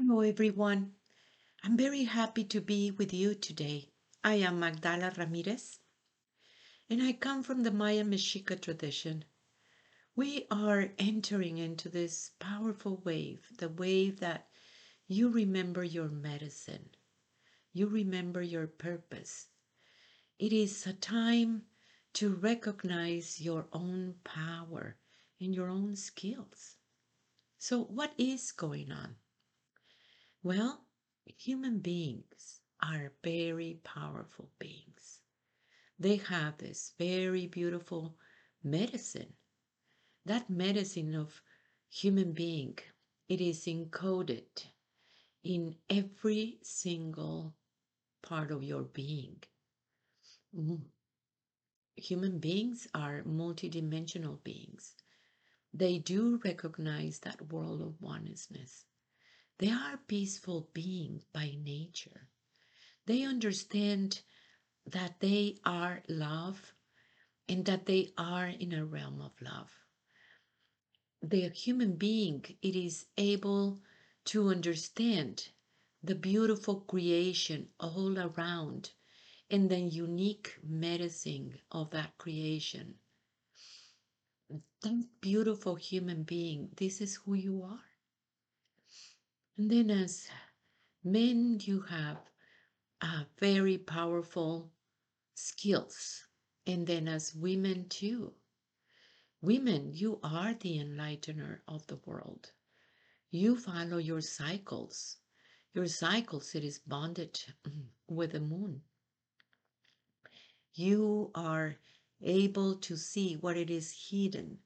Hello, everyone. I'm very happy to be with you today. I am Magdala Ramirez, and I come from the Maya Mexica tradition. We are entering into this powerful wave, the wave that you remember your medicine, you remember your purpose. It is a time to recognize your own power and your own skills. So, what is going on? Well, human beings are very powerful beings. They have this very beautiful medicine. That medicine of human being, it is encoded in every single part of your being. Mm. Human beings are multidimensional beings. They do recognize that world of oneness. They are peaceful beings by nature. They understand that they are love and that they are in a realm of love. The human being, it is able to understand the beautiful creation all around and the unique medicine of that creation. That beautiful human being, this is who you are. And then, as men, you have uh, very powerful skills. And then, as women, too. Women, you are the enlightener of the world. You follow your cycles. Your cycles, it is bonded with the moon. You are able to see what it is hidden.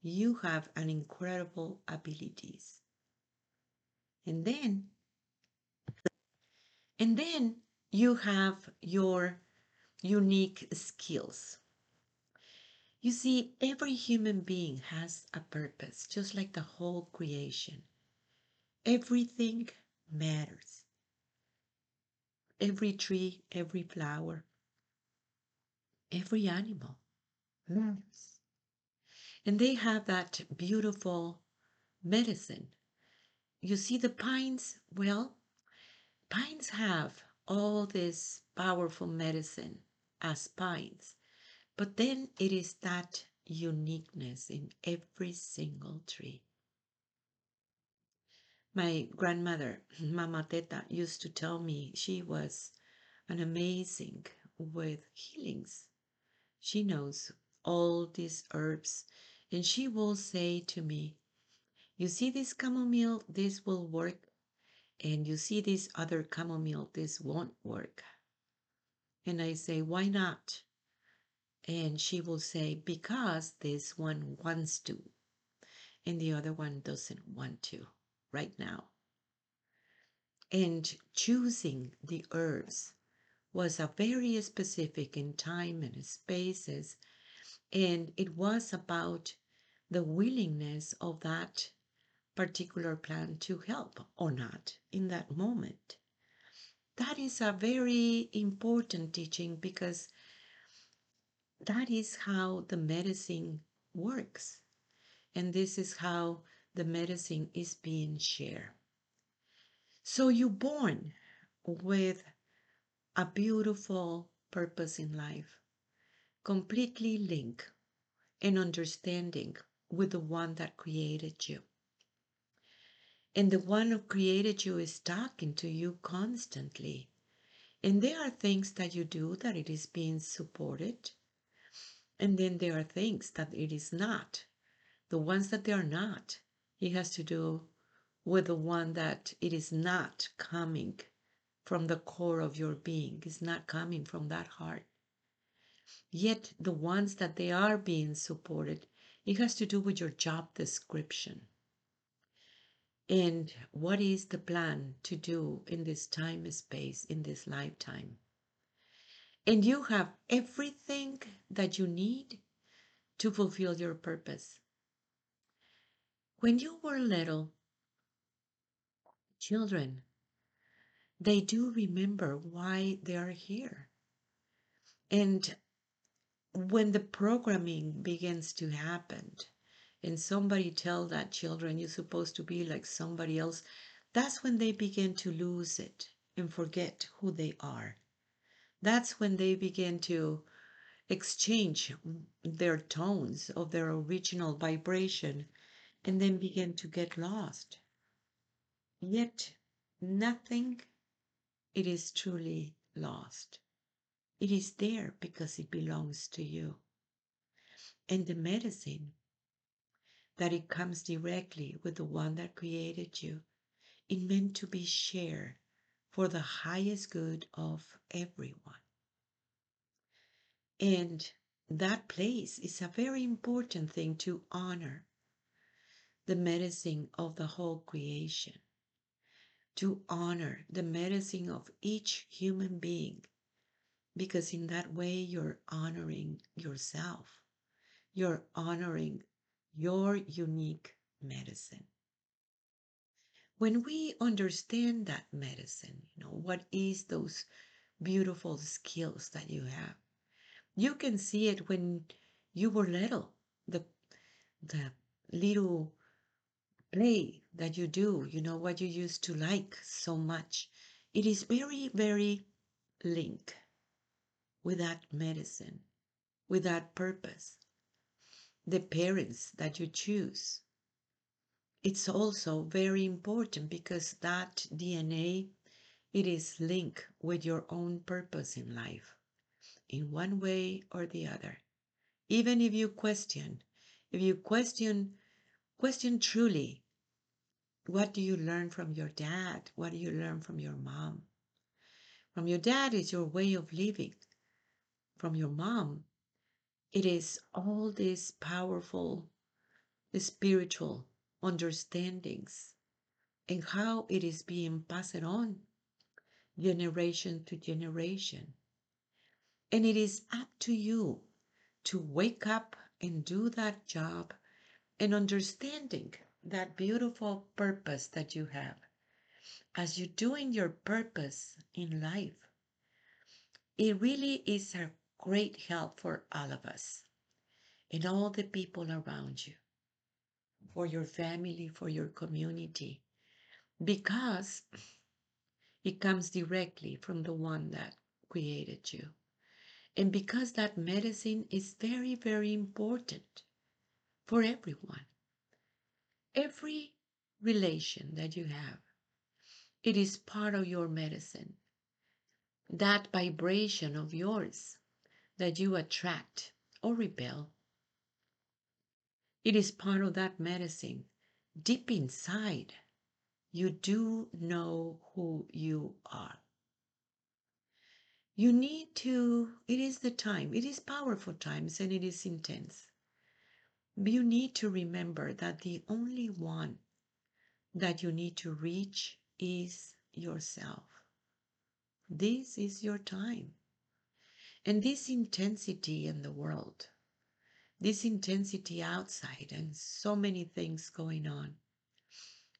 You have an incredible abilities and then and then you have your unique skills. You see every human being has a purpose just like the whole creation. Everything matters. Every tree every flower every animal matters. And they have that beautiful medicine you see the pines? Well pines have all this powerful medicine as pines but then it is that uniqueness in every single tree. My grandmother mama teta used to tell me she was an amazing with healings. She knows all these herbs and she will say to me you see this chamomile, this will work. And you see this other chamomile, this won't work. And I say, why not? And she will say, because this one wants to, and the other one doesn't want to right now. And choosing the herbs was a very specific in time and spaces, and it was about the willingness of that particular plan to help or not in that moment. That is a very important teaching because that is how the medicine works. And this is how the medicine is being shared. So you're born with a beautiful purpose in life, completely linked and understanding with the one that created you. And the one who created you is talking to you constantly. And there are things that you do that it is being supported. And then there are things that it is not. The ones that they are not, it has to do with the one that it is not coming from the core of your being, it's not coming from that heart. Yet the ones that they are being supported, it has to do with your job description. And what is the plan to do in this time space, in this lifetime? And you have everything that you need to fulfill your purpose. When you were little, children, they do remember why they are here. And when the programming begins to happen, and somebody tell that children you're supposed to be like somebody else that's when they begin to lose it and forget who they are. That's when they begin to exchange their tones of their original vibration and then begin to get lost. Yet nothing it is truly lost. It is there because it belongs to you. And the medicine that it comes directly with the one that created you, it meant to be shared for the highest good of everyone. And that place is a very important thing to honor the medicine of the whole creation, to honor the medicine of each human being, because in that way you're honoring yourself. You're honoring your unique medicine. When we understand that medicine, you know, what is those beautiful skills that you have? You can see it when you were little, the the little play that you do, you know, what you used to like so much. It is very, very linked with that medicine, with that purpose. The parents that you choose. It's also very important because that DNA it is linked with your own purpose in life in one way or the other. Even if you question, if you question, question truly, what do you learn from your dad? What do you learn from your mom? From your dad is your way of living. From your mom, it is all these powerful spiritual understandings and how it is being passed on generation to generation. And it is up to you to wake up and do that job and understanding that beautiful purpose that you have. As you're doing your purpose in life, it really is a great help for all of us and all the people around you, for your family, for your community, because it comes directly from the one that created you. And because that medicine is very, very important for everyone. Every relation that you have, it is part of your medicine. That vibration of yours that you attract or repel, it is part of that medicine. Deep inside, you do know who you are. You need to, it is the time, it is powerful times and it is intense. You need to remember that the only one that you need to reach is yourself. This is your time. And this intensity in the world, this intensity outside, and so many things going on,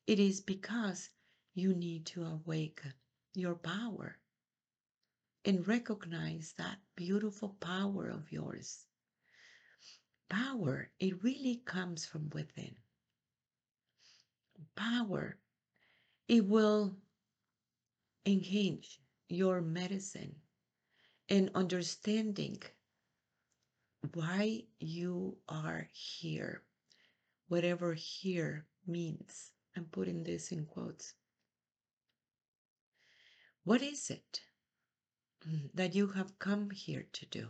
it is because you need to awaken your power and recognize that beautiful power of yours. Power, it really comes from within. Power, it will enhance your medicine and understanding why you are here, whatever here means. I'm putting this in quotes. What is it that you have come here to do?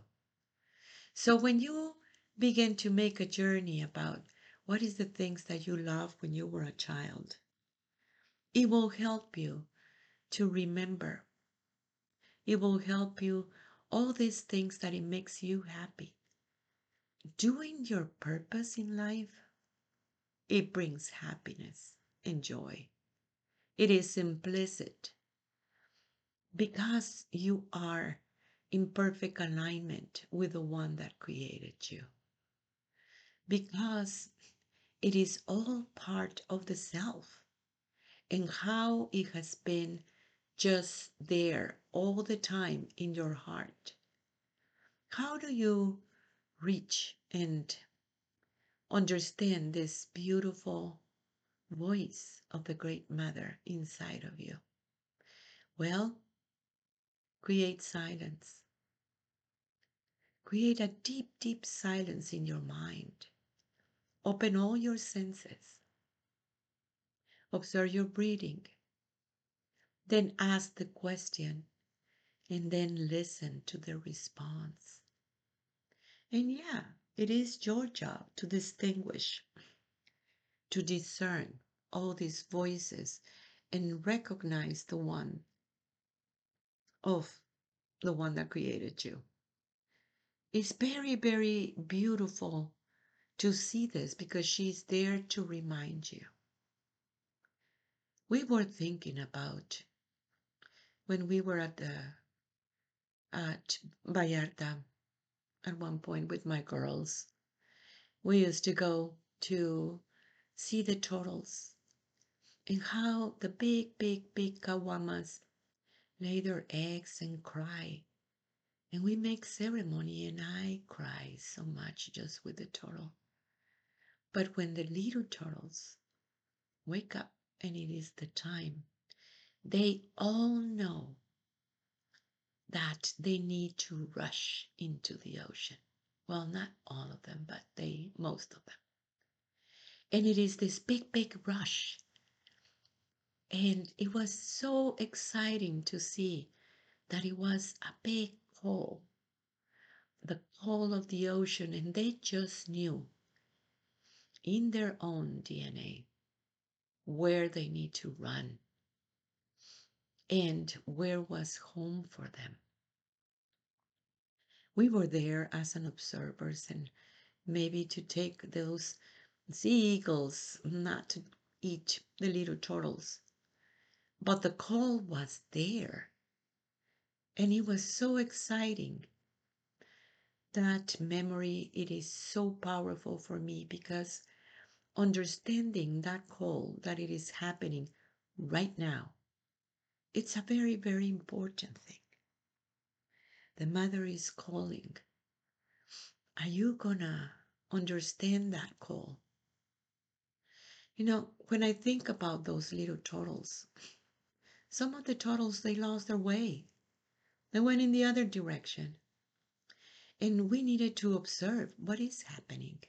So when you begin to make a journey about what is the things that you loved when you were a child, it will help you to remember. It will help you all these things that it makes you happy. Doing your purpose in life, it brings happiness and joy. It is implicit because you are in perfect alignment with the one that created you. Because it is all part of the self and how it has been just there all the time in your heart. How do you reach and understand this beautiful voice of the Great Mother inside of you? Well, create silence. Create a deep, deep silence in your mind. Open all your senses. Observe your breathing. Then ask the question and then listen to the response. And yeah, it is your job to distinguish, to discern all these voices and recognize the one of the one that created you. It's very, very beautiful to see this because she's there to remind you. We were thinking about when we were at the at Vallarta at one point with my girls. We used to go to see the turtles and how the big, big, big caguamas lay their eggs and cry. And we make ceremony and I cry so much just with the turtle. But when the little turtles wake up and it is the time, they all know that they need to rush into the ocean. Well, not all of them, but they most of them. And it is this big, big rush. And it was so exciting to see that it was a big call, the call of the ocean, and they just knew in their own DNA where they need to run and where was home for them. We were there as an observers and maybe to take those sea eagles, not to eat the little turtles. But the call was there. And it was so exciting. That memory, it is so powerful for me because understanding that call that it is happening right now, it's a very, very important thing. The mother is calling. Are you gonna understand that call? You know, when I think about those little turtles, some of the turtles they lost their way. They went in the other direction. And we needed to observe what is happening.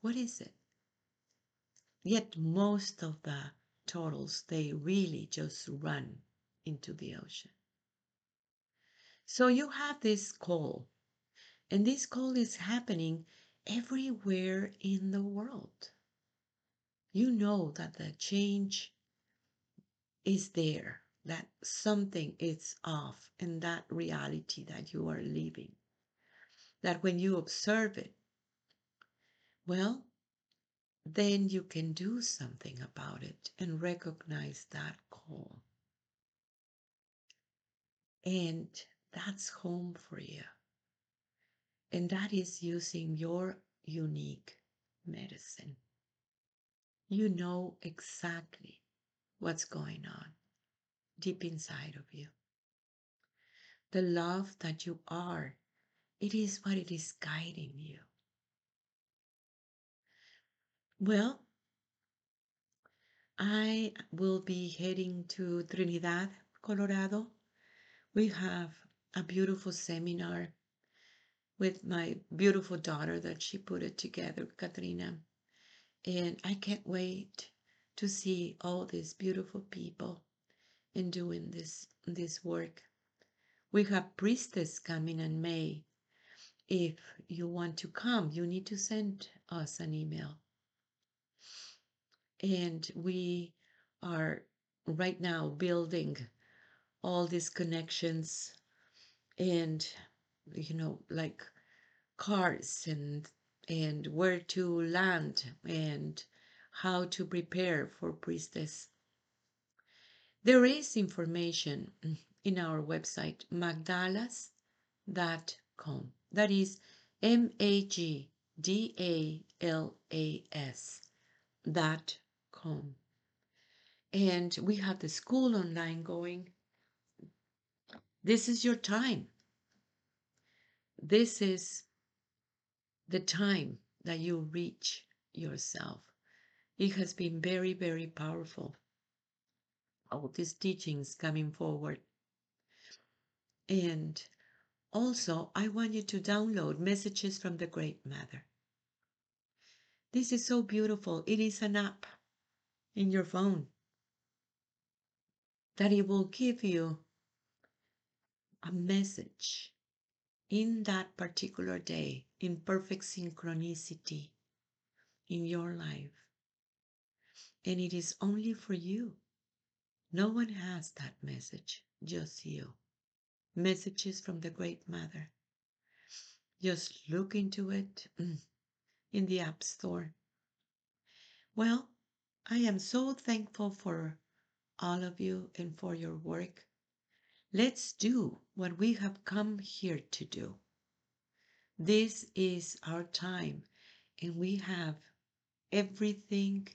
What is it? Yet most of the turtles, they really just run into the ocean. So you have this call, and this call is happening everywhere in the world. You know that the change is there, that something is off in that reality that you are living. That when you observe it, well, then you can do something about it and recognize that call. And that's home for you. And that is using your unique medicine. You know exactly what's going on deep inside of you. The love that you are, it is what it is guiding you. Well, I will be heading to Trinidad, Colorado. We have a beautiful seminar with my beautiful daughter that she put it together, Katrina. And I can't wait to see all these beautiful people and doing this this work. We have priestess coming in May. If you want to come, you need to send us an email and we are right now building all these connections and you know like cars and and where to land and how to prepare for priestess there is information in our website magdalas.com that is m a g d a l a s dot com. And we have the school online going. This is your time. This is the time that you reach yourself. It has been very, very powerful. All these teachings coming forward. And also, I want you to download Messages from the Great Mother. This is so beautiful. It is an app in your phone that it will give you a message in that particular day in perfect synchronicity in your life. And it is only for you. No one has that message, just you. Messages from the Great Mother. Just look into it mm, in the App Store. Well, I am so thankful for all of you and for your work. Let's do what we have come here to do. This is our time, and we have everything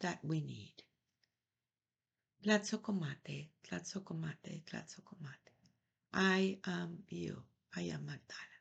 that we need. Tlatzocomate, Tlatzocomate, Tlatzocomate. I am you. I am Magdala.